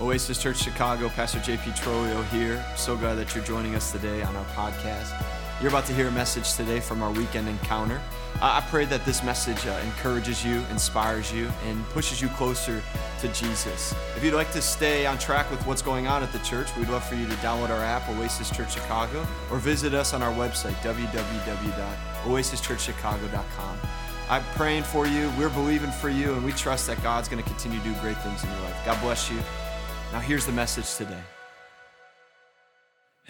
Oasis Church Chicago, Pastor JP Trolio here. So glad that you're joining us today on our podcast. You're about to hear a message today from our weekend encounter. I pray that this message uh, encourages you, inspires you, and pushes you closer to Jesus. If you'd like to stay on track with what's going on at the church, we'd love for you to download our app, Oasis Church Chicago, or visit us on our website, www.oasischurchchicago.com. I'm praying for you, we're believing for you, and we trust that God's going to continue to do great things in your life. God bless you. Now, here's the message today.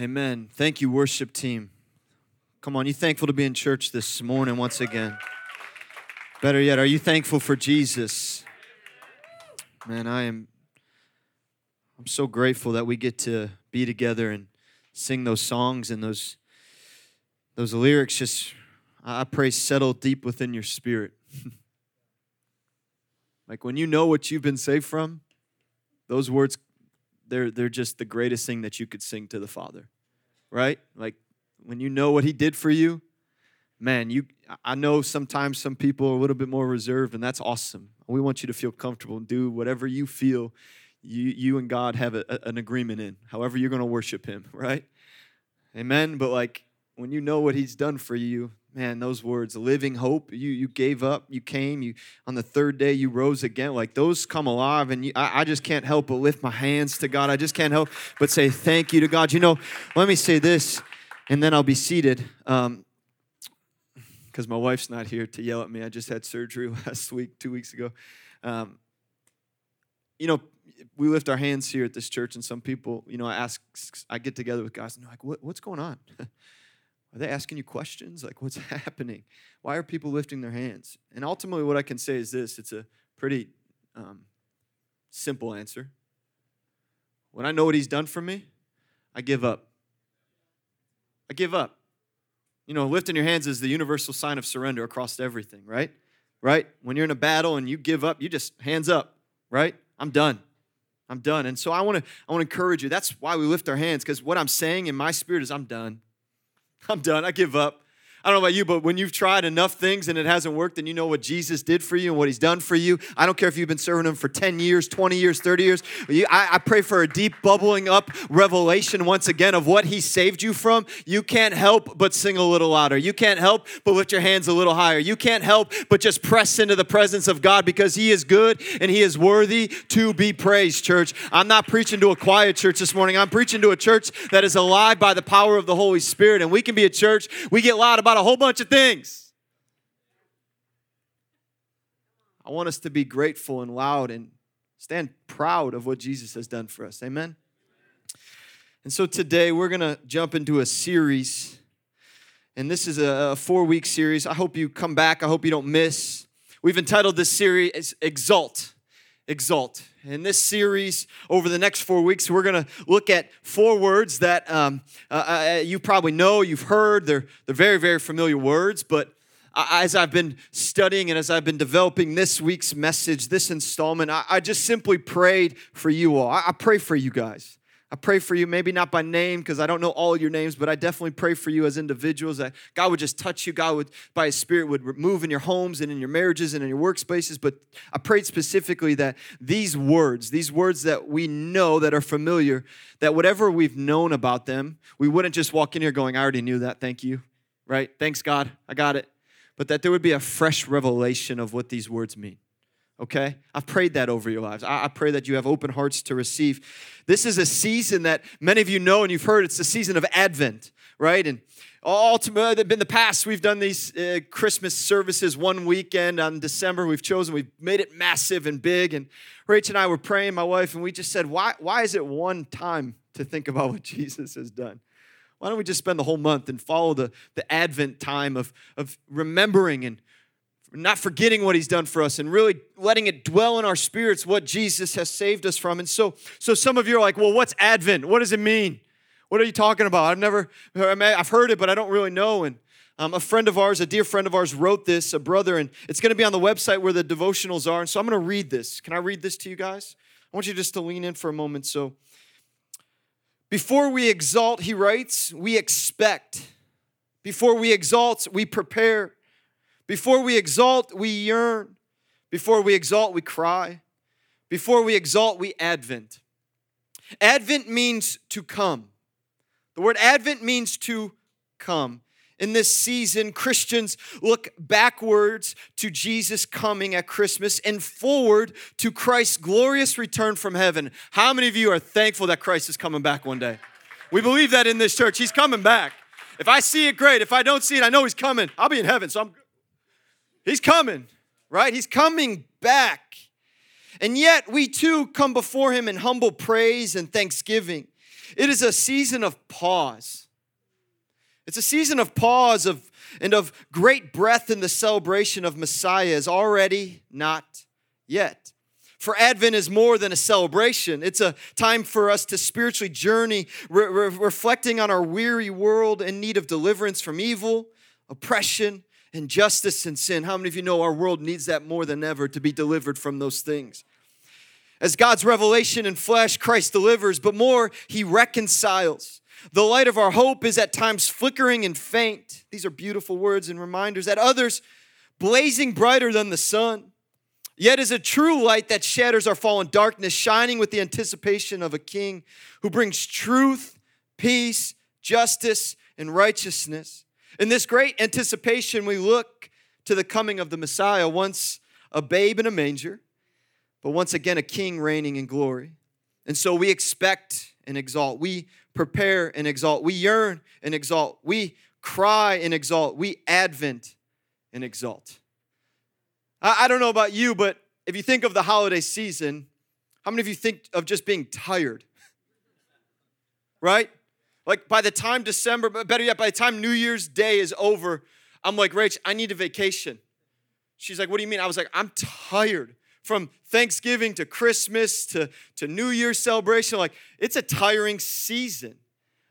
Amen. Thank you, worship team. Come on, you thankful to be in church this morning once again? Better yet, are you thankful for Jesus? Man, I am I'm so grateful that we get to be together and sing those songs and those those lyrics just I pray settle deep within your spirit. like when you know what you've been saved from, those words they're they're just the greatest thing that you could sing to the Father. Right? Like when you know what he did for you, man, you I know sometimes some people are a little bit more reserved, and that's awesome. We want you to feel comfortable and do whatever you feel you, you and God have a, an agreement in, however you're going to worship him, right? Amen. But like when you know what he's done for you, man, those words, living hope, you you gave up, you came, you on the third day you rose again. Like those come alive, and you, I, I just can't help but lift my hands to God. I just can't help but say thank you to God. You know, let me say this and then I'll be seated. Um, because my wife's not here to yell at me. I just had surgery last week, two weeks ago. Um, you know, we lift our hands here at this church, and some people, you know, I ask, I get together with guys, and they're like, what, "What's going on? Are they asking you questions? Like, what's happening? Why are people lifting their hands?" And ultimately, what I can say is this: it's a pretty um, simple answer. When I know what He's done for me, I give up. I give up. You know, lifting your hands is the universal sign of surrender across everything, right? Right? When you're in a battle and you give up, you just hands up, right? I'm done. I'm done. And so I want to I want to encourage you. That's why we lift our hands cuz what I'm saying in my spirit is I'm done. I'm done. I give up. I don't know about you, but when you've tried enough things and it hasn't worked, and you know what Jesus did for you and what He's done for you. I don't care if you've been serving Him for 10 years, 20 years, 30 years. I, I pray for a deep bubbling up revelation once again of what He saved you from. You can't help but sing a little louder. You can't help but lift your hands a little higher. You can't help but just press into the presence of God because He is good and He is worthy to be praised, church. I'm not preaching to a quiet church this morning. I'm preaching to a church that is alive by the power of the Holy Spirit. And we can be a church, we get loud about about a whole bunch of things. I want us to be grateful and loud and stand proud of what Jesus has done for us. Amen. And so today we're going to jump into a series. And this is a four week series. I hope you come back. I hope you don't miss. We've entitled this series Exalt. Exalt. In this series, over the next four weeks, we're going to look at four words that um, uh, uh, you probably know, you've heard. They're, they're very, very familiar words, but as I've been studying and as I've been developing this week's message, this installment, I, I just simply prayed for you all. I, I pray for you guys. I pray for you, maybe not by name because I don't know all your names, but I definitely pray for you as individuals that God would just touch you. God would, by His Spirit, would move in your homes and in your marriages and in your workspaces. But I prayed specifically that these words, these words that we know that are familiar, that whatever we've known about them, we wouldn't just walk in here going, I already knew that. Thank you. Right? Thanks, God. I got it. But that there would be a fresh revelation of what these words mean okay? I've prayed that over your lives. I, pray that you have open hearts to receive. This is a season that many of you know and you've heard it's the season of Advent, right? And ultimately, in the past, we've done these uh, Christmas services one weekend on December. We've chosen, we've made it massive and big. And Rach and I were praying, my wife, and we just said, why, why is it one time to think about what Jesus has done? Why don't we just spend the whole month and follow the, the Advent time of, of remembering and not forgetting what he's done for us and really letting it dwell in our spirits what Jesus has saved us from. And so, so some of you are like, well, what's Advent? What does it mean? What are you talking about? I've never, I've heard it, but I don't really know. And um, a friend of ours, a dear friend of ours, wrote this, a brother, and it's going to be on the website where the devotionals are. And so I'm going to read this. Can I read this to you guys? I want you just to lean in for a moment. So, before we exalt, he writes, we expect. Before we exalt, we prepare. Before we exalt, we yearn. Before we exalt, we cry. Before we exalt, we advent. Advent means to come. The word Advent means to come. In this season, Christians look backwards to Jesus coming at Christmas and forward to Christ's glorious return from heaven. How many of you are thankful that Christ is coming back one day? We believe that in this church. He's coming back. If I see it, great. If I don't see it, I know he's coming. I'll be in heaven, so I'm He's coming, right? He's coming back. And yet, we too come before him in humble praise and thanksgiving. It is a season of pause. It's a season of pause of, and of great breath in the celebration of Messiah is already not yet. For Advent is more than a celebration. It's a time for us to spiritually journey, re- re- reflecting on our weary world in need of deliverance from evil, oppression, injustice, and sin. How many of you know our world needs that more than ever to be delivered from those things? As God's revelation in flesh, Christ delivers, but more, He reconciles. The light of our hope is at times flickering and faint. These are beautiful words and reminders. At others, blazing brighter than the sun. Yet is a true light that shatters our fallen darkness, shining with the anticipation of a king who brings truth, peace, justice, and righteousness. In this great anticipation, we look to the coming of the Messiah, once a babe in a manger, but once again a king reigning in glory. And so we expect and exalt. We prepare and exalt. We yearn and exalt. We cry and exalt. We advent and exalt. I, don't know about you, but if you think of the holiday season, how many of you think of just being tired? right? Like by the time December, better yet, by the time New Year's Day is over, I'm like, Rach, I need a vacation. She's like, What do you mean? I was like, I'm tired from Thanksgiving to Christmas to, to New Year's celebration. Like, it's a tiring season.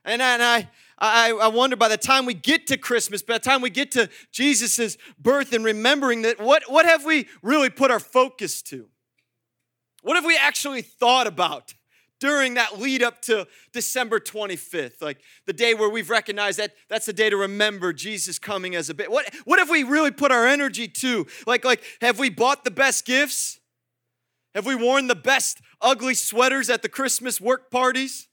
And, and I, I, I wonder by the time we get to Christmas, by the time we get to Jesus' birth and remembering that, what, what have we really put our focus to? What have we actually thought about? During that lead up to December 25th, like the day where we've recognized that that's the day to remember Jesus coming as a bit. What, what have we really put our energy to? Like, like, have we bought the best gifts? Have we worn the best ugly sweaters at the Christmas work parties?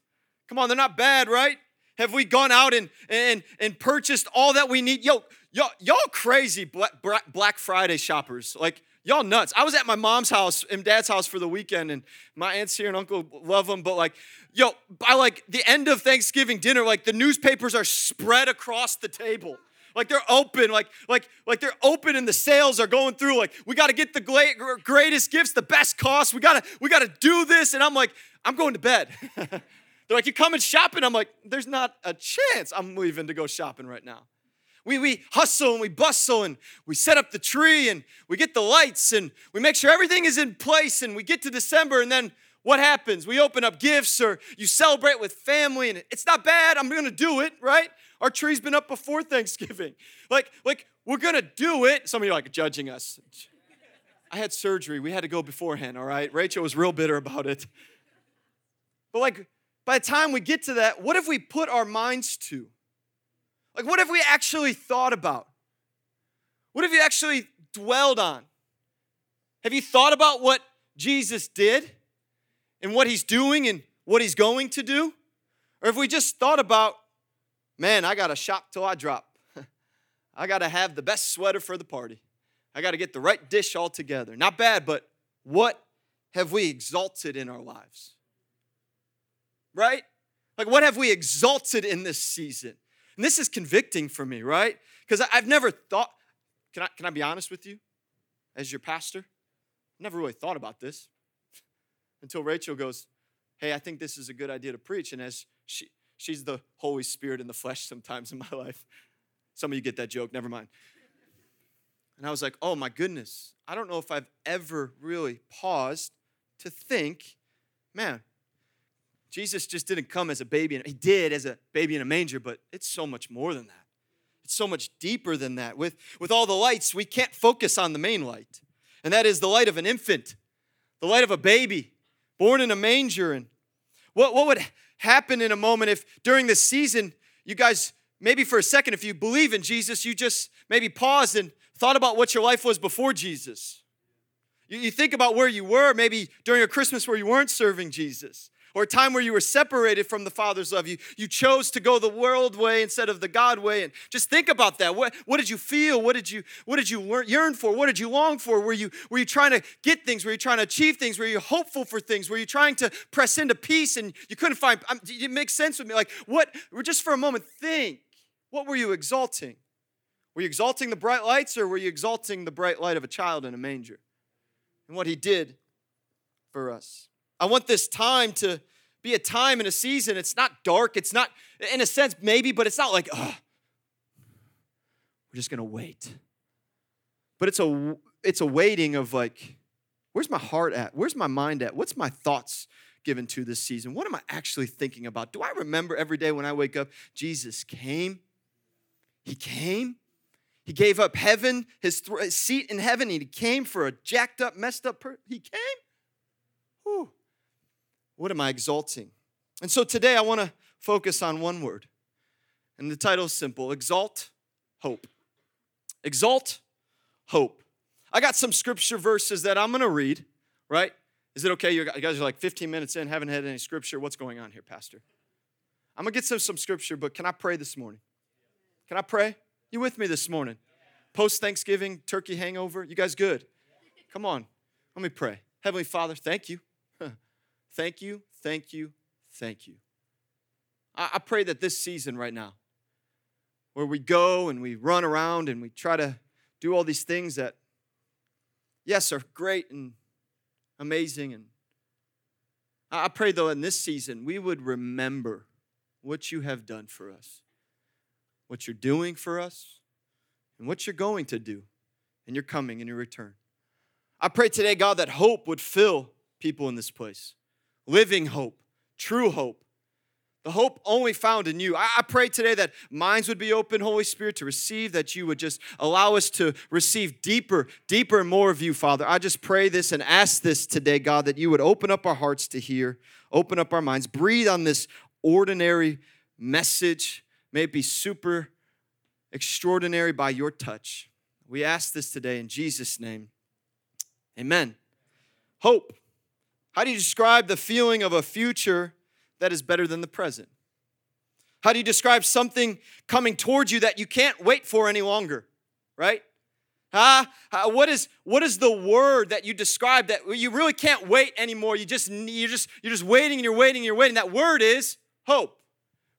Come on, they're not bad, right? Have we gone out and and and purchased all that we need? Yo, y'all, y'all crazy Black, Black Friday shoppers. Like y'all nuts. I was at my mom's house and dad's house for the weekend, and my aunts here and uncle love them. But like, yo, by like the end of Thanksgiving dinner, like the newspapers are spread across the table. Like they're open, like like like they're open, and the sales are going through. Like we got to get the greatest gifts, the best cost. We gotta we gotta do this, and I'm like, I'm going to bed. they're like, you coming shopping? I'm like, there's not a chance I'm leaving to go shopping right now. We, we hustle and we bustle and we set up the tree and we get the lights and we make sure everything is in place and we get to December and then what happens? We open up gifts or you celebrate with family and it's not bad. I'm gonna do it, right? Our tree's been up before Thanksgiving. Like, like we're gonna do it. Some of you are like judging us. I had surgery. We had to go beforehand, all right? Rachel was real bitter about it. But like by the time we get to that, what have we put our minds to? Like, what have we actually thought about? What have you actually dwelled on? Have you thought about what Jesus did and what he's doing and what he's going to do? Or have we just thought about, man, I got to shop till I drop? I got to have the best sweater for the party. I got to get the right dish all together. Not bad, but what have we exalted in our lives? Right? Like, what have we exalted in this season? And this is convicting for me, right? Because I've never thought, can I, can I be honest with you as your pastor? I never really thought about this until Rachel goes, Hey, I think this is a good idea to preach. And as she, she's the Holy Spirit in the flesh sometimes in my life. Some of you get that joke, never mind. And I was like, oh my goodness, I don't know if I've ever really paused to think, man, Jesus just didn't come as a baby. He did as a baby in a manger, but it's so much more than that. It's so much deeper than that. With, with all the lights, we can't focus on the main light, and that is the light of an infant, the light of a baby born in a manger. And what, what would happen in a moment if during this season, you guys, maybe for a second, if you believe in Jesus, you just maybe paused and thought about what your life was before Jesus? You, you think about where you were, maybe during a Christmas where you weren't serving Jesus or a time where you were separated from the Father's love. You, you chose to go the world way instead of the God way. And just think about that. What, what did you feel? What did you, what did you yearn for? What did you long for? Were you, were you trying to get things? Were you trying to achieve things? Were you hopeful for things? Were you trying to press into peace and you couldn't find, um, it makes sense with me. Like, what, just for a moment, think, what were you exalting? Were you exalting the bright lights or were you exalting the bright light of a child in a manger and what he did for us? I want this time to be a time and a season. It's not dark. It's not, in a sense, maybe, but it's not like, oh, we're just gonna wait. But it's a it's a waiting of like, where's my heart at? Where's my mind at? What's my thoughts given to this season? What am I actually thinking about? Do I remember every day when I wake up, Jesus came? He came. He gave up heaven, his, th- his seat in heaven. and He came for a jacked up, messed up person. He came. What am I exalting? And so today I want to focus on one word. And the title is simple Exalt Hope. Exalt Hope. I got some scripture verses that I'm going to read, right? Is it okay? You guys are like 15 minutes in, haven't had any scripture. What's going on here, Pastor? I'm going to get some, some scripture, but can I pray this morning? Can I pray? You with me this morning? Post Thanksgiving turkey hangover? You guys good? Come on. Let me pray. Heavenly Father, thank you. Thank you, thank you, thank you. I, I pray that this season right now, where we go and we run around and we try to do all these things that, yes, are great and amazing. And I pray, though, in this season, we would remember what you have done for us, what you're doing for us, and what you're going to do in your coming and your return. I pray today, God, that hope would fill people in this place living hope, true hope, the hope only found in you. I, pray today that minds would be open, Holy Spirit, to receive, that you would just allow us to receive deeper, deeper and more of you, Father. I just pray this and ask this today, God, that you would open up our hearts to hear, open up our minds, breathe on this ordinary message. May it be super extraordinary by your touch. We ask this today in Jesus' name. Amen. Hope. How do you describe the feeling of a future that is better than the present? How do you describe something coming towards you that you can't wait for any longer? Right? Huh? What is what is the word that you describe that you really can't wait anymore? You just you're just you're just waiting and you're waiting and you're waiting. That word is hope.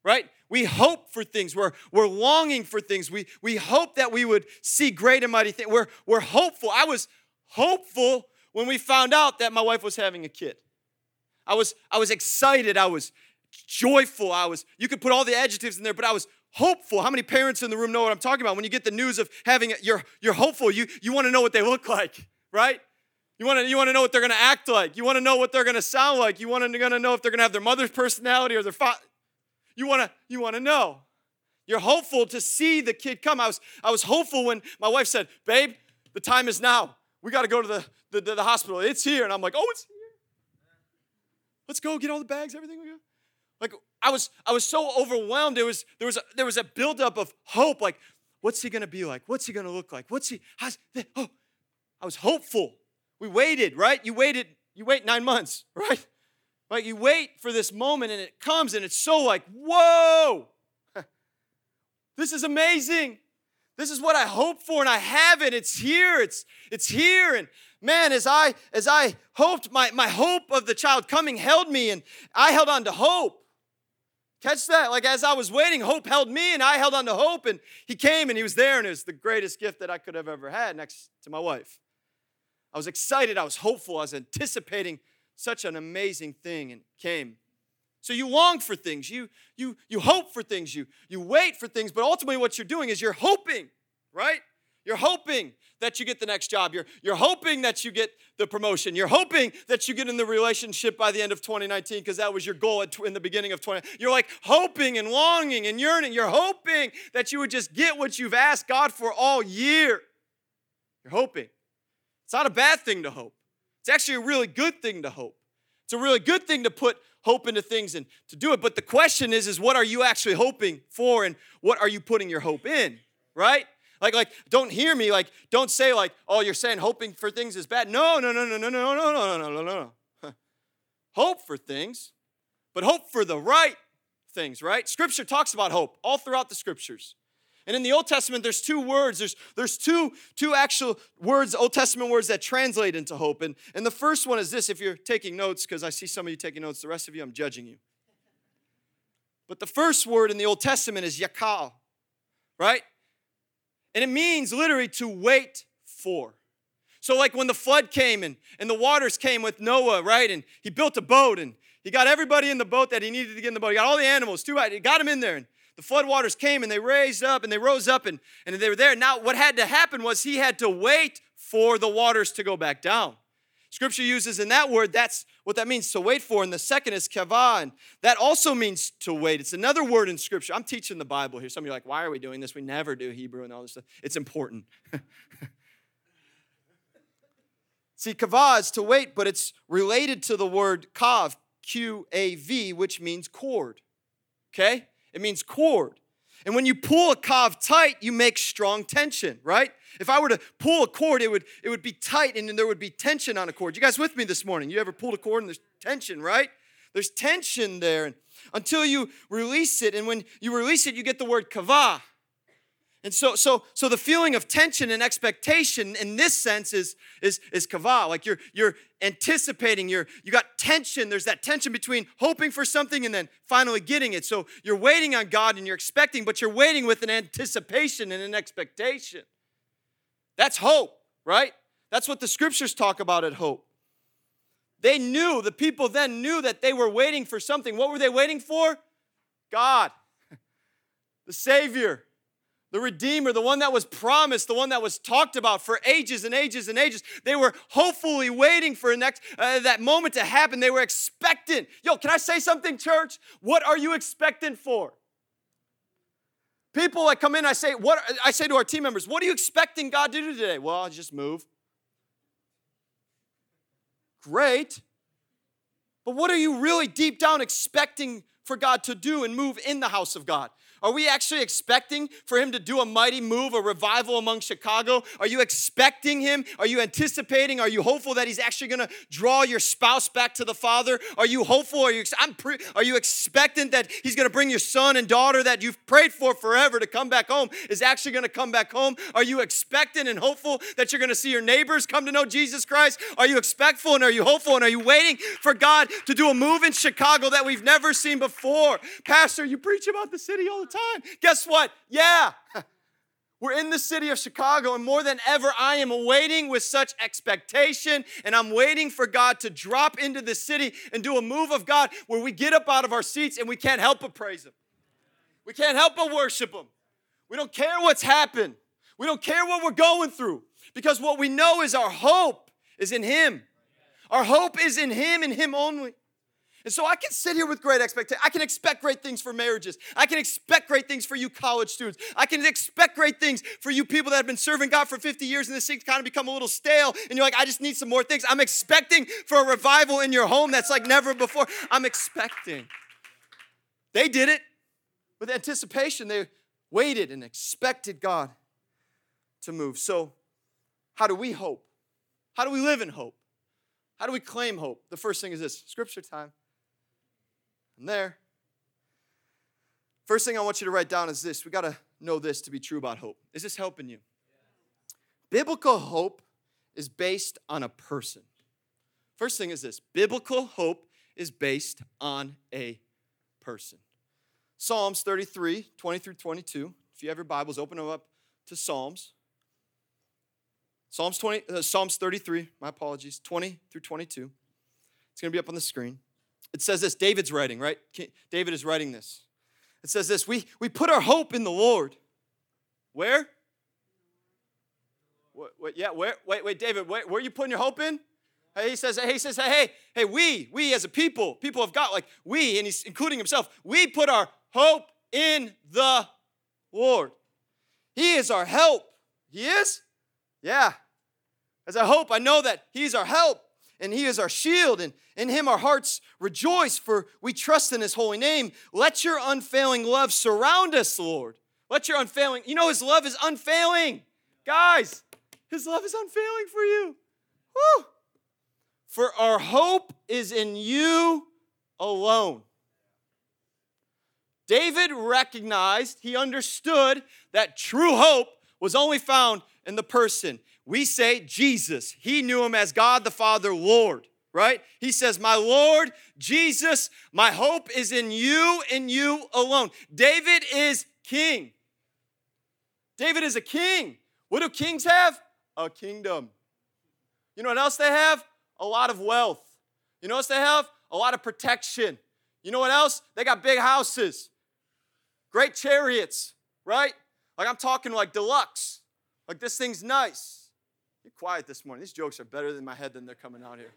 Right? We hope for things. We're, we're longing for things. We, we hope that we would see great and mighty things. We're, we're hopeful. I was hopeful when we found out that my wife was having a kid. I was, I was excited. I was joyful. I was, you could put all the adjectives in there, but I was hopeful. How many parents in the room know what I'm talking about? When you get the news of having, you're, you're hopeful. You, you want to know what they look like, right? You want to you want to know what they're going to act like. You want to know what they're going to sound like. You want to going to know if they're going to have their mother's personality or their father. You want to you want to know. You're hopeful to see the kid come. I was I was hopeful when my wife said, "Babe, the time is now we got to go to the, the, the, the, hospital. It's here. And I'm like, oh, it's here. Let's go get all the bags, everything we got. Like I was, I was so overwhelmed. There was, there was, a, there was a buildup of hope. Like, what's he gonna be like? What's he gonna look like? What's he? How's, oh, I was hopeful. We waited, right? You waited. You wait nine months, right? Like you wait for this moment, and it comes, and it's so like, whoa, this is amazing. This is what I hope for, and I have it. It's here. It's it's here. And man, as I as I hoped, my, my hope of the child coming held me, and I held on to hope. Catch that? Like as I was waiting, hope held me, and I held on to hope, and he came and he was there, and it was the greatest gift that I could have ever had next to my wife. I was excited, I was hopeful, I was anticipating such an amazing thing, and came. So you long for things, you you you hope for things, you you wait for things, but ultimately what you're doing is you're hoping, right? You're hoping that you get the next job. You're, you're hoping that you get the promotion. You're hoping that you get in the relationship by the end of 2019 because that was your goal at, in the beginning of 20. You're like hoping and longing and yearning. You're hoping that you would just get what you've asked God for all year. You're hoping. It's not a bad thing to hope. It's actually a really good thing to hope. It's a really good thing to put hope into things and to do it. But the question is, is what are you actually hoping for and what are you putting your hope in? Right? Like, like, don't hear me. Like, don't say like, oh, you're saying hoping for things is bad. No, no, no, no, no, no, no, no, no, no, no, no, no. Hope for things. but hope for the right things, right? Scripture talks about hope all throughout the scriptures. And in the Old Testament, there's two words. There's, there's two, two actual words, Old Testament words that translate into hope. And, and the first one is this if you're taking notes, because I see some of you taking notes, the rest of you, I'm judging you. But the first word in the Old Testament is yakal, right? And it means literally to wait for. So, like when the flood came and, and the waters came with Noah, right? And he built a boat and he got everybody in the boat that he needed to get in the boat. He got all the animals, too. He got them in there. And the flood waters came and they raised up and they rose up and, and they were there. Now, what had to happen was he had to wait for the waters to go back down. Scripture uses in that word, that's what that means to wait for. And the second is kavah, and that also means to wait. It's another word in Scripture. I'm teaching the Bible here. Some of you are like, why are we doing this? We never do Hebrew and all this stuff. It's important. See, kavah is to wait, but it's related to the word kav, Q A V, which means cord. Okay? It means cord. And when you pull a kav tight, you make strong tension, right? If I were to pull a cord, it would, it would be tight and there would be tension on a cord. You guys with me this morning? You ever pulled a cord and there's tension, right? There's tension there until you release it. And when you release it, you get the word kavah. And so, so, so the feeling of tension and expectation in this sense is, is, is kavah. Like you're, you're anticipating, you're, you got tension. There's that tension between hoping for something and then finally getting it. So you're waiting on God and you're expecting, but you're waiting with an anticipation and an expectation. That's hope, right? That's what the scriptures talk about at hope. They knew, the people then knew that they were waiting for something. What were they waiting for? God, the Savior the Redeemer, the one that was promised, the one that was talked about for ages and ages and ages. They were hopefully waiting for next, uh, that moment to happen. They were expectant. Yo, can I say something, church? What are you expectant for? People that come in, I say, what I say to our team members, what are you expecting God to do today? Well, I'll just move. Great. But what are you really deep down expecting for God to do and move in the house of God? Are we actually expecting for him to do a mighty move, a revival among Chicago? Are you expecting him? Are you anticipating? Are you hopeful that he's actually going to draw your spouse back to the Father? Are you hopeful? Are you I'm pre, are you expectant that he's going to bring your son and daughter that you've prayed for forever to come back home is actually going to come back home? Are you expectant and hopeful that you're going to see your neighbors come to know Jesus Christ? Are you expectful and are you hopeful and are you waiting for God to do a move in Chicago that we've never seen before? Pastor, you preach about the city all the time. Guess what? Yeah. We're in the city of Chicago, and more than ever, I am waiting with such expectation, and I'm waiting for God to drop into the city and do a move of God where we get up out of our seats and we can't help but praise Him. We can't help but worship Him. We don't care what's happened, we don't care what we're going through, because what we know is our hope is in Him. Our hope is in Him and Him only. And so I can sit here with great expectation. I can expect great things for marriages. I can expect great things for you college students. I can expect great things for you people that have been serving God for 50 years and this thing's kind of become a little stale and you're like, I just need some more things. I'm expecting for a revival in your home that's like never before. I'm expecting. They did it with anticipation. They waited and expected God to move. So, how do we hope? How do we live in hope? How do we claim hope? The first thing is this scripture time. There. First thing I want you to write down is this we got to know this to be true about hope. Is this helping you? Biblical hope is based on a person. First thing is this biblical hope is based on a person. Psalms 33, 20 through 22. If you have your Bibles, open them up to Psalms. Psalms 20, uh, Psalms 33, my apologies, 20 through 22. It's going to be up on the screen. It says this David's writing, right? David is writing this. It says this we, we put our hope in the Lord. Where? What, what, yeah, where? Wait, wait, David, where, where are you putting your hope in? Hey, he says, hey, he says, hey, hey, hey, we, we as a people, people of God, like we, and he's including himself, we put our hope in the Lord. He is our help. He is? Yeah. As I hope, I know that He's our help and He is our shield, and in Him our hearts rejoice, for we trust in His holy name. Let your unfailing love surround us, Lord. Let your unfailing, you know, His love is unfailing. Guys, His love is unfailing for you. Woo! For our hope is in you alone. David recognized, he understood that true hope was only found in the person. We say Jesus. He knew him as God the Father, Lord, right? He says, My Lord, Jesus, my hope is in you and you alone. David is king. David is a king. What do kings have? A kingdom. You know what else they have? A lot of wealth. You know what else they have? A lot of protection. You know what else? They got big houses great chariots, right? Like I'm talking like deluxe. Like this thing's nice. You're quiet this morning. These jokes are better in my head than they're coming out here.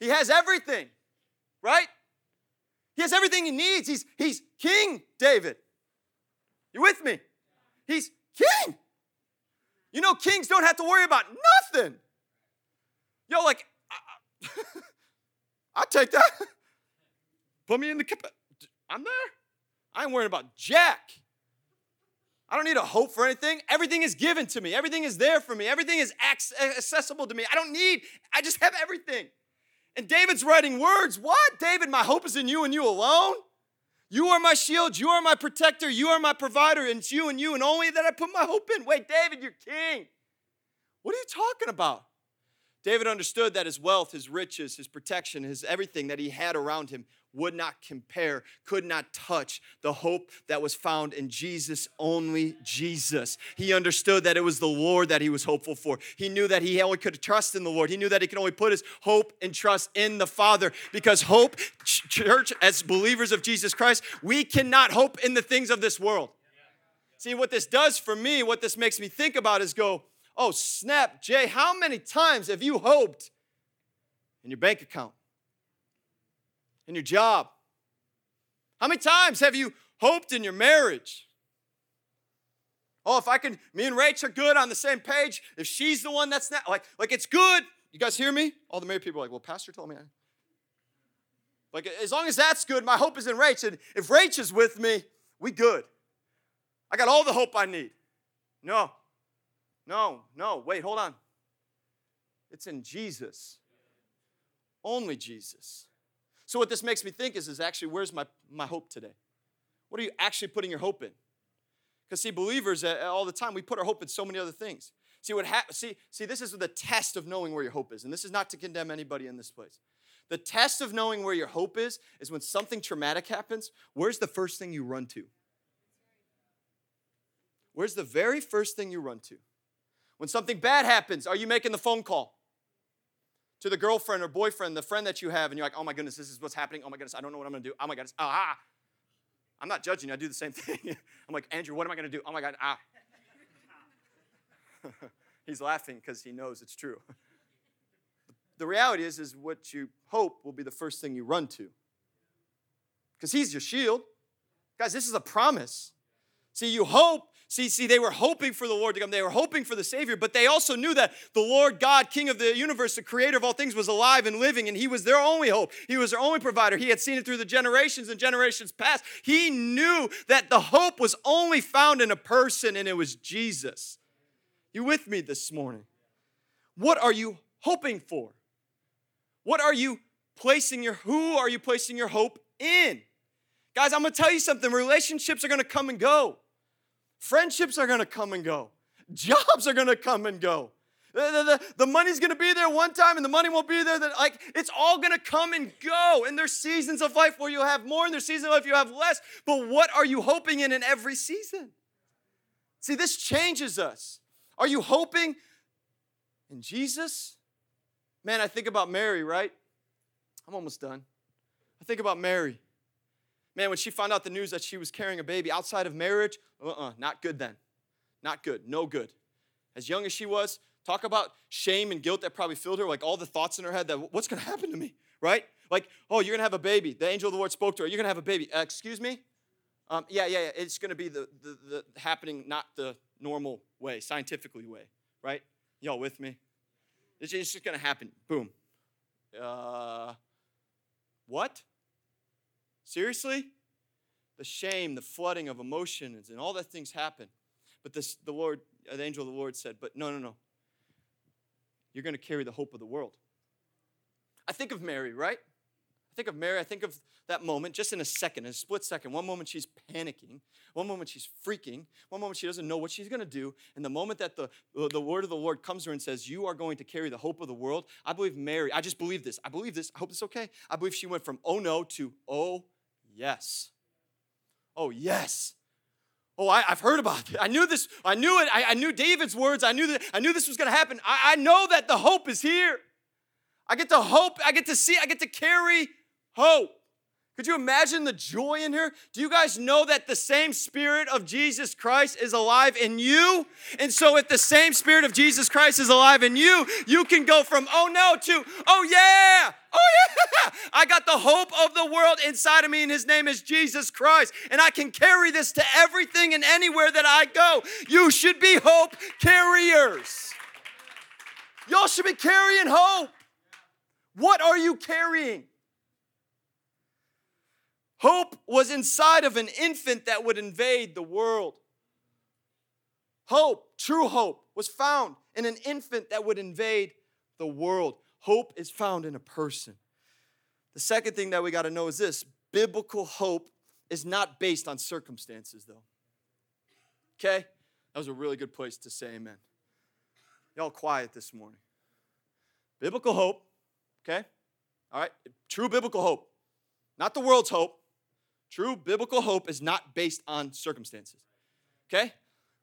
He has everything, right? He has everything he needs. He's, he's King David. You with me? He's king. You know, kings don't have to worry about nothing. Yo, like, I, will take that. Put me in the I'm there. I ain't worrying about Jack. I don't need a hope for anything. Everything is given to me. Everything is there for me. Everything is accessible to me. I don't need, I just have everything. And David's writing words. What? David, my hope is in you and you alone. You are my shield. You are my protector. You are my provider. And it's you and you and only that I put my hope in. Wait, David, you're king. What are you talking about? David understood that his wealth, his riches, his protection, his everything that he had around him would not compare, could not touch the hope that was found in Jesus, only Jesus. He understood that it was the Lord that he was hopeful for. He knew that he only could trust in the Lord. He knew that he could only put his hope and trust in the Father because hope, church, as believers of Jesus Christ, we cannot hope in the things of this world. See, what this does for me, what this makes me think about is go, oh, snap, Jay, how many times have you hoped in your bank account? In your job? How many times have you hoped in your marriage? Oh, if I can, me and Rach are good on the same page. If she's the one that's not, like, like it's good. You guys hear me? All the married people are like, well, Pastor told me. I... Like, as long as that's good, my hope is in Rach. And if Rach is with me, we good. I got all the hope I need. No, no, no. Wait, hold on. It's in Jesus. Only Jesus. So, what this makes me think is, is actually, where's my, my hope today? What are you actually putting your hope in? Because, see, believers, uh, all the time, we put our hope in so many other things. See, what ha- see, see, this is the test of knowing where your hope is. And this is not to condemn anybody in this place. The test of knowing where your hope is is when something traumatic happens, where's the first thing you run to? Where's the very first thing you run to? When something bad happens, are you making the phone call? To the girlfriend or boyfriend, the friend that you have, and you're like, oh my goodness, this is what's happening. Oh my goodness, I don't know what I'm gonna do. Oh my goodness, ah. I'm not judging you, I do the same thing. I'm like, Andrew, what am I gonna do? Oh my God, ah. He's laughing because he knows it's true. the reality is, is what you hope will be the first thing you run to. Because he's your shield. Guys, this is a promise. See, you hope See, see, they were hoping for the Lord to come. They were hoping for the Savior, but they also knew that the Lord God, King of the universe, the creator of all things, was alive and living, and He was their only hope. He was their only provider. He had seen it through the generations and generations past. He knew that the hope was only found in a person, and it was Jesus. You with me this morning? What are you hoping for? What are you placing your who are you placing your hope in? Guys, I'm going to tell you something. Relationships are going to come and go. Friendships are gonna come and go. Jobs are gonna come and go. The, the, the, the money's gonna be there one time and the money won't be there. That like it's all gonna come and go. And there's seasons of life where you have more, and there's seasons of life you have less. But what are you hoping in in every season? See, this changes us. Are you hoping in Jesus? Man, I think about Mary, right? I'm almost done. I think about Mary. Man, when she found out the news that she was carrying a baby outside of marriage, uh uh-uh, uh not good then. Not good, no good. As young as she was, talk about shame and guilt that probably filled her, like all the thoughts in her head that what's gonna happen to me, right? Like, oh, you're gonna have a baby. The angel of the Lord spoke to her, you're gonna have a baby. Uh, excuse me? Um, yeah, yeah, yeah, it's gonna be the, the, the happening not the normal way, scientifically way, right? Y'all with me? It's just gonna happen. Boom. Uh, what? Seriously? The shame, the flooding of emotions, and all that things happen. But this, the Lord, uh, the angel of the Lord said, But no, no, no. You're going to carry the hope of the world. I think of Mary, right? I think of Mary, I think of that moment just in a second, in a split second. One moment she's panicking, one moment she's freaking, one moment she doesn't know what she's gonna do. And the moment that the, uh, the word of the Lord comes to her and says, You are going to carry the hope of the world, I believe Mary, I just believe this. I believe this. I hope it's okay. I believe she went from oh no to oh yes. Oh yes. Oh, I, have heard about it. I knew this. I knew it. I, I, knew David's words. I knew that. I knew this was going to happen. I, I know that the hope is here. I get to hope. I get to see. I get to carry hope. Could you imagine the joy in her? Do you guys know that the same Spirit of Jesus Christ is alive in you? And so, if the same Spirit of Jesus Christ is alive in you, you can go from oh no to oh yeah, oh yeah. I got the hope of the world inside of me, and His name is Jesus Christ. And I can carry this to everything and anywhere that I go. You should be hope carriers. Y'all should be carrying hope. What are you carrying? Hope was inside of an infant that would invade the world. Hope, true hope, was found in an infant that would invade the world. Hope is found in a person. The second thing that we got to know is this biblical hope is not based on circumstances, though. Okay? That was a really good place to say amen. Y'all quiet this morning. Biblical hope, okay? All right? True biblical hope, not the world's hope, True biblical hope is not based on circumstances. Okay?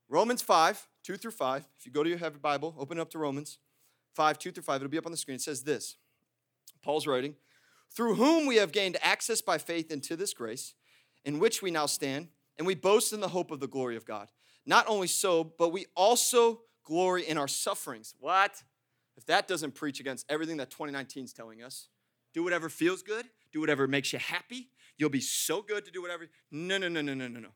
Romans 5, 2 through 5. If you go to your have Bible, open it up to Romans 5, 2 through 5. It'll be up on the screen. It says this Paul's writing, through whom we have gained access by faith into this grace, in which we now stand, and we boast in the hope of the glory of God. Not only so, but we also glory in our sufferings. What? If that doesn't preach against everything that 2019 is telling us, do whatever feels good, do whatever makes you happy, You'll be so good to do whatever. No, no, no, no, no, no, no.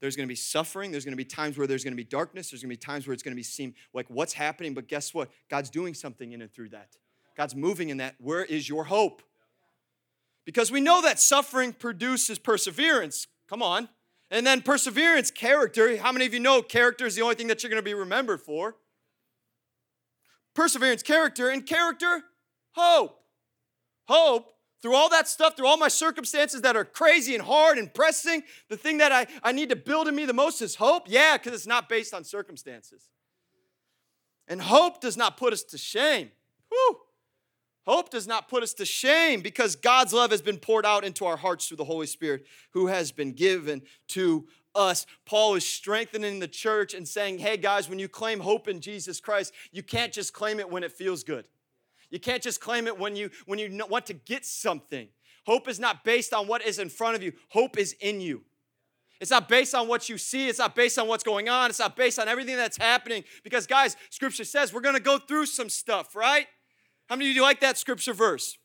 There's going to be suffering. There's going to be times where there's going to be darkness. There's going to be times where it's going to be seem like what's happening. But guess what? God's doing something in and through that. God's moving in that. Where is your hope? Because we know that suffering produces perseverance. Come on. And then perseverance, character. How many of you know character is the only thing that you're going to be remembered for? Perseverance, character, and character, hope. Hope through all that stuff, through all my circumstances that are crazy and hard and pressing, the thing that I, I need to build in me the most is hope. Yeah, because it's not based on circumstances. And hope does not put us to shame. Whew. Hope does not put us to shame because God's love has been poured out into our hearts through the Holy Spirit who has been given to us. Paul is strengthening the church and saying, hey guys, when you claim hope in Jesus Christ, you can't just claim it when it feels good. You can't just claim it when you when you want to get something. Hope is not based on what is in front of you. Hope is in you. It's not based on what you see. It's not based on what's going on. It's not based on everything that's happening. Because, guys, scripture says we're going to go through some stuff, right? How many of you like that scripture verse?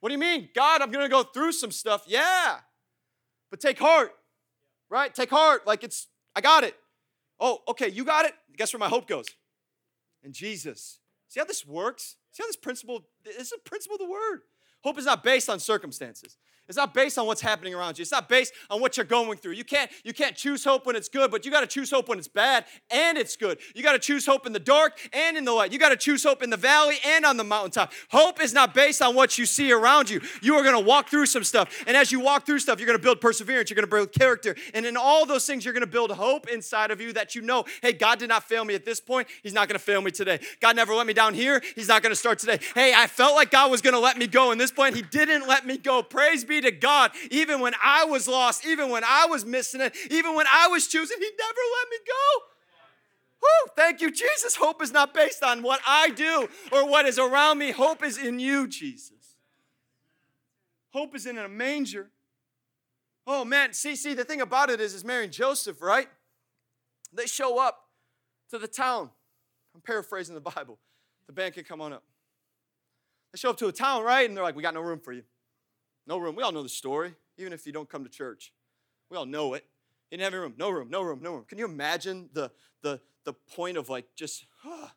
What do you mean? God, I'm going to go through some stuff. Yeah. But take heart, right? Take heart. Like it's, I got it. Oh, okay, you got it. Guess where my hope goes? In Jesus. See how this works? See how this principle, this is a principle of the word. Hope is not based on circumstances. It's not based on what's happening around you. It's not based on what you're going through. You can't, you can't choose hope when it's good, but you got to choose hope when it's bad and it's good. You got to choose hope in the dark and in the light. You got to choose hope in the valley and on the mountaintop. Hope is not based on what you see around you. You are going to walk through some stuff. And as you walk through stuff, you're going to build perseverance. You're going to build character. And in all those things, you're going to build hope inside of you that you know, hey, God did not fail me at this point. He's not going to fail me today. God never let me down here. He's not going to start today. Hey, I felt like God was going to let me go in this point. He didn't let me go. Praise be to God even when I was lost, even when I was missing it, even when I was choosing, He never let me go. Whew, thank you, Jesus. Hope is not based on what I do or what is around me. Hope is in you, Jesus. Hope is in a manger. Oh man, see, see, the thing about it is, is Mary and Joseph, right? They show up to the town. I'm paraphrasing the Bible. The band can come on up. They show up to a town, right? And they're like, we got no room for you. No room. We all know the story, even if you don't come to church. We all know it. He didn't have any room. No room, no room, no room. Can you imagine the, the, the point of like just, oh,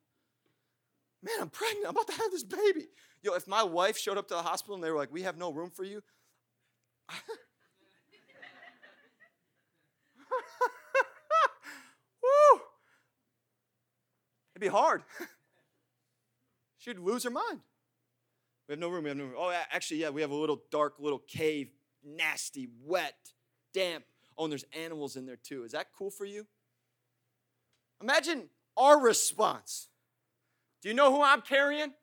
man, I'm pregnant. I'm about to have this baby. Yo, if my wife showed up to the hospital and they were like, we have no room for you, Woo! It'd be hard. She'd lose her mind. We have no room. We have no room. Oh, actually, yeah, we have a little dark little cave, nasty, wet, damp. Oh, and there's animals in there too. Is that cool for you? Imagine our response. Do you know who I'm carrying?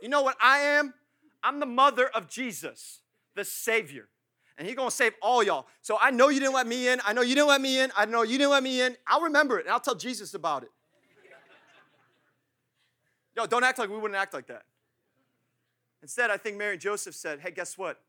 You know what I am? I'm the mother of Jesus, the Savior. And He's gonna save all y'all. So I know you didn't let me in. I know you didn't let me in. I know you didn't let me in. I'll remember it and I'll tell Jesus about it. Yo, don't act like we wouldn't act like that. Instead, I think Mary and Joseph said, hey, guess what?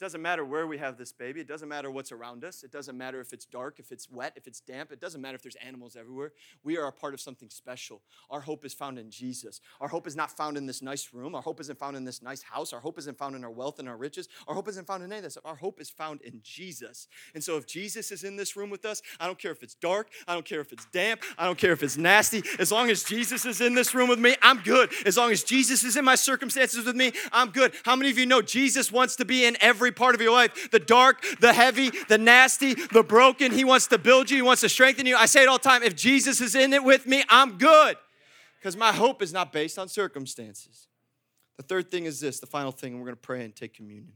It doesn't matter where we have this baby. It doesn't matter what's around us. It doesn't matter if it's dark, if it's wet, if it's damp. It doesn't matter if there's animals everywhere. We are a part of something special. Our hope is found in Jesus. Our hope is not found in this nice room. Our hope isn't found in this nice house. Our hope isn't found in our wealth and our riches. Our hope isn't found in any of this. Our hope is found in Jesus. And so if Jesus is in this room with us, I don't care if it's dark. I don't care if it's damp. I don't care if it's nasty. As long as Jesus is in this room with me, I'm good. As long as Jesus is in my circumstances with me, I'm good. How many of you know Jesus wants to be in every part of your life? the dark, the heavy, the nasty, the broken. He wants to build you, He wants to strengthen you. I say it all the time if Jesus is in it with me, I'm good because my hope is not based on circumstances. The third thing is this the final thing, we're going to pray and take communion.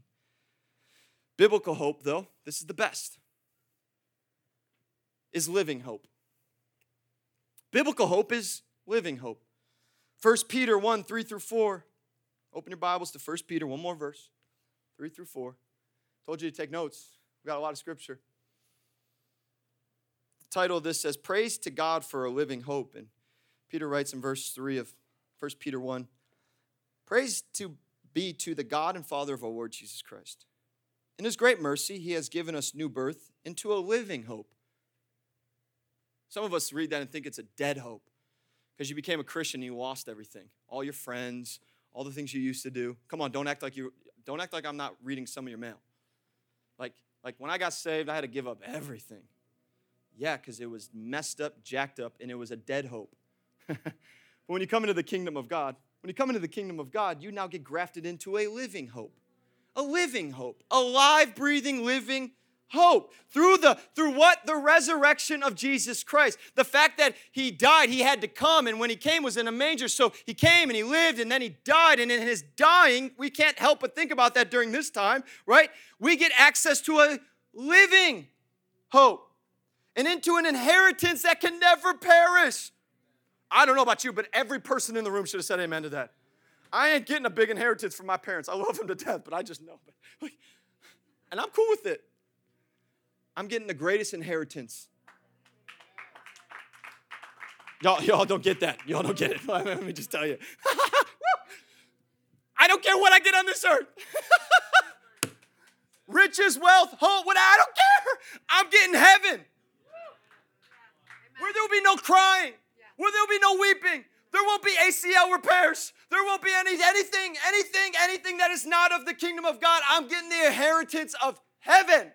Biblical hope, though, this is the best, is living hope. Biblical hope is living hope. 1 Peter 1 3 through 4. Open your Bibles to 1 Peter, one more verse, 3 through 4. Told you to take notes. We got a lot of scripture. The title of this says, Praise to God for a living hope. And Peter writes in verse 3 of 1 Peter 1 Praise to be to the God and Father of our Lord Jesus Christ. In his great mercy, he has given us new birth into a living hope. Some of us read that and think it's a dead hope because you became a Christian and you lost everything. All your friends, all the things you used to do. Come on, don't act like you don't act like I'm not reading some of your mail. Like, like when I got saved, I had to give up everything. Yeah, because it was messed up, jacked up, and it was a dead hope. but when you come into the kingdom of God, when you come into the kingdom of God, you now get grafted into a living hope. A living hope. A live, breathing, living hope through the through what? The resurrection of jesus christ. The fact that he died he had to come and when he came was in a manger. So he came and he lived and then he died. And in his dying we can't help but think about that during this time right? We get access to a living hope and into an inheritance that can never perish. I don't know about you but every person in the room should have said amen to that. I ain't getting a big inheritance from my parents. I love them to death but i just know. And i'm cool with it I'm getting the greatest inheritance. Y'all, y'all don't get that. Y'all don't get it. Let me just tell you. I don't care what I get on this earth. Riches, wealth, hope, what I don't care. I'm getting heaven. Where there will be no crying, where there will be no weeping, there won't be ACL repairs. There won't be any anything, anything, anything that is not of the kingdom of God. I'm getting the inheritance of heaven.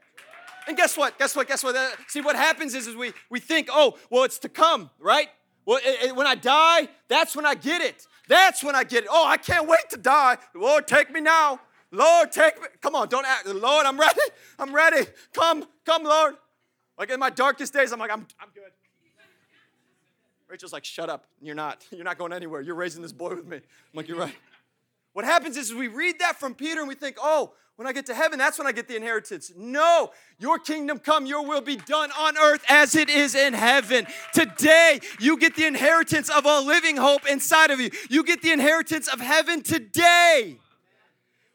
And guess what? Guess what? Guess what? Uh, see, what happens is, is we, we think, oh, well, it's to come, right? Well, it, it, when I die, that's when I get it. That's when I get it. Oh, I can't wait to die. Lord, take me now. Lord, take me. Come on, don't act. Lord, I'm ready. I'm ready. Come, come, Lord. Like in my darkest days, I'm like, I'm, I'm good. Rachel's like, shut up. You're not. You're not going anywhere. You're raising this boy with me. I'm like, you're right. What happens is we read that from Peter and we think, oh, when I get to heaven, that's when I get the inheritance. No, your kingdom come, your will be done on earth as it is in heaven. Today, you get the inheritance of a living hope inside of you. You get the inheritance of heaven today.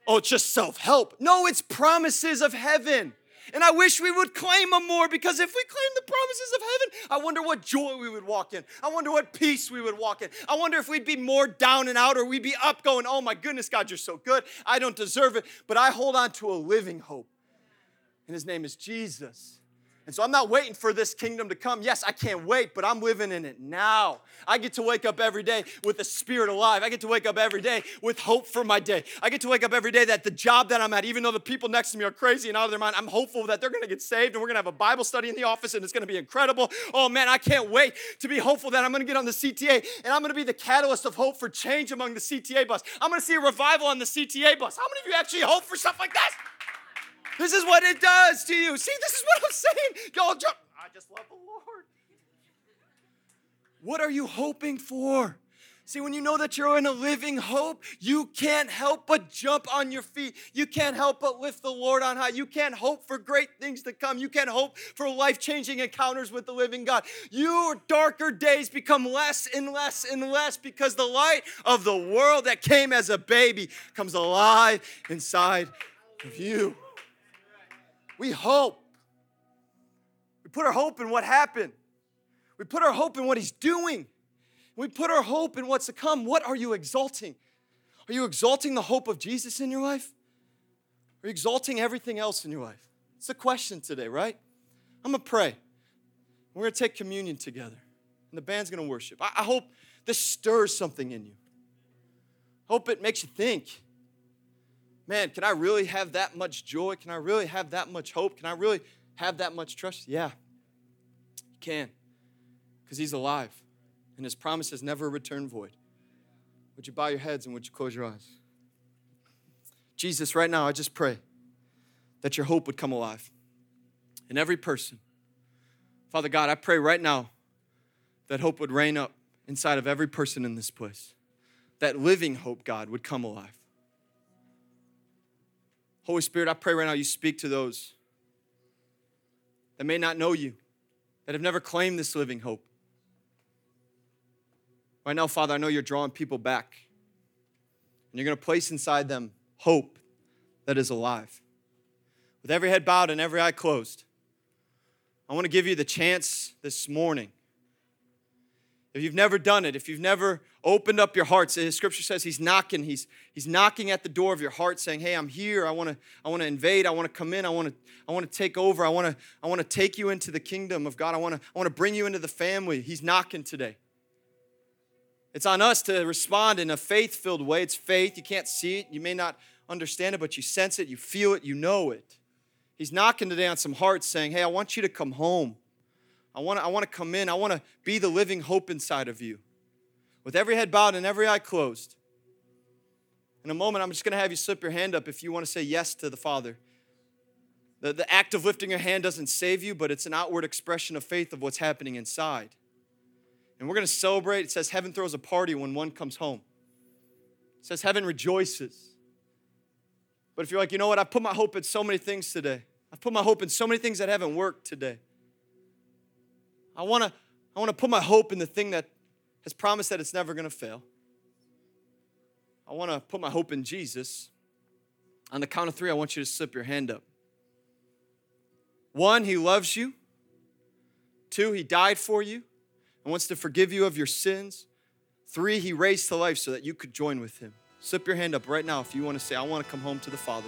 Oh, it's just self help. No, it's promises of heaven. And I wish we would claim them more because if we claim the promises of heaven, I wonder what joy we would walk in. I wonder what peace we would walk in. I wonder if we'd be more down and out or we'd be up going, oh my goodness, God, you're so good. I don't deserve it. But I hold on to a living hope. And his name is Jesus. And so I'm not waiting for this kingdom to come. Yes, I can't wait, but I'm living in it now. I get to wake up every day with the spirit alive. I get to wake up every day with hope for my day. I get to wake up every day that the job that I'm at, even though the people next to me are crazy and out of their mind, I'm hopeful that they're gonna get saved and we're gonna have a Bible study in the office and it's gonna be incredible. Oh man, I can't wait to be hopeful that I'm gonna get on the CTA and I'm gonna be the catalyst of hope for change among the CTA bus. I'm gonna see a revival on the CTA bus. How many of you actually hope for stuff like this? This is what it does to you. See, this is what I'm saying. Y'all jump. I just love the Lord. What are you hoping for? See, when you know that you're in a living hope, you can't help but jump on your feet. You can't help but lift the Lord on high. You can't hope for great things to come. You can't hope for life changing encounters with the living God. Your darker days become less and less and less because the light of the world that came as a baby comes alive inside of you. We hope. We put our hope in what happened, we put our hope in what He's doing. We put our hope in what's to come. What are you exalting? Are you exalting the hope of Jesus in your life? Are you exalting everything else in your life? It's the question today, right? I'm gonna pray. We're gonna take communion together, and the band's gonna worship. I, I hope this stirs something in you. Hope it makes you think. Man, can I really have that much joy? Can I really have that much hope? Can I really have that much trust? Yeah, you can, because He's alive and his promises never return void. Would you bow your heads and would you close your eyes? Jesus, right now, I just pray that your hope would come alive in every person. Father God, I pray right now that hope would reign up inside of every person in this place. That living hope, God, would come alive. Holy Spirit, I pray right now you speak to those that may not know you, that have never claimed this living hope. Right now, Father, I know you're drawing people back. And you're going to place inside them hope that is alive. With every head bowed and every eye closed, I want to give you the chance this morning. If you've never done it, if you've never opened up your hearts, the scripture says he's knocking, he's, he's knocking at the door of your heart saying, Hey, I'm here. I want to, I want to invade, I want to come in, I want to, I want to take over, I want to, I want to take you into the kingdom of God. I want to, I want to bring you into the family. He's knocking today. It's on us to respond in a faith filled way. It's faith. You can't see it. You may not understand it, but you sense it, you feel it, you know it. He's knocking today on some hearts saying, Hey, I want you to come home. I want to, I want to come in. I want to be the living hope inside of you. With every head bowed and every eye closed. In a moment, I'm just going to have you slip your hand up if you want to say yes to the Father. The, the act of lifting your hand doesn't save you, but it's an outward expression of faith of what's happening inside. And we're going to celebrate. It says heaven throws a party when one comes home. It says heaven rejoices. But if you're like, you know what, I put my hope in so many things today. I've put my hope in so many things that haven't worked today. I want to I want to put my hope in the thing that has promised that it's never going to fail. I want to put my hope in Jesus. On the count of 3, I want you to slip your hand up. 1, he loves you. 2, he died for you and wants to forgive you of your sins. Three, he raised to life so that you could join with him. Slip your hand up right now if you want to say, I want to come home to the Father.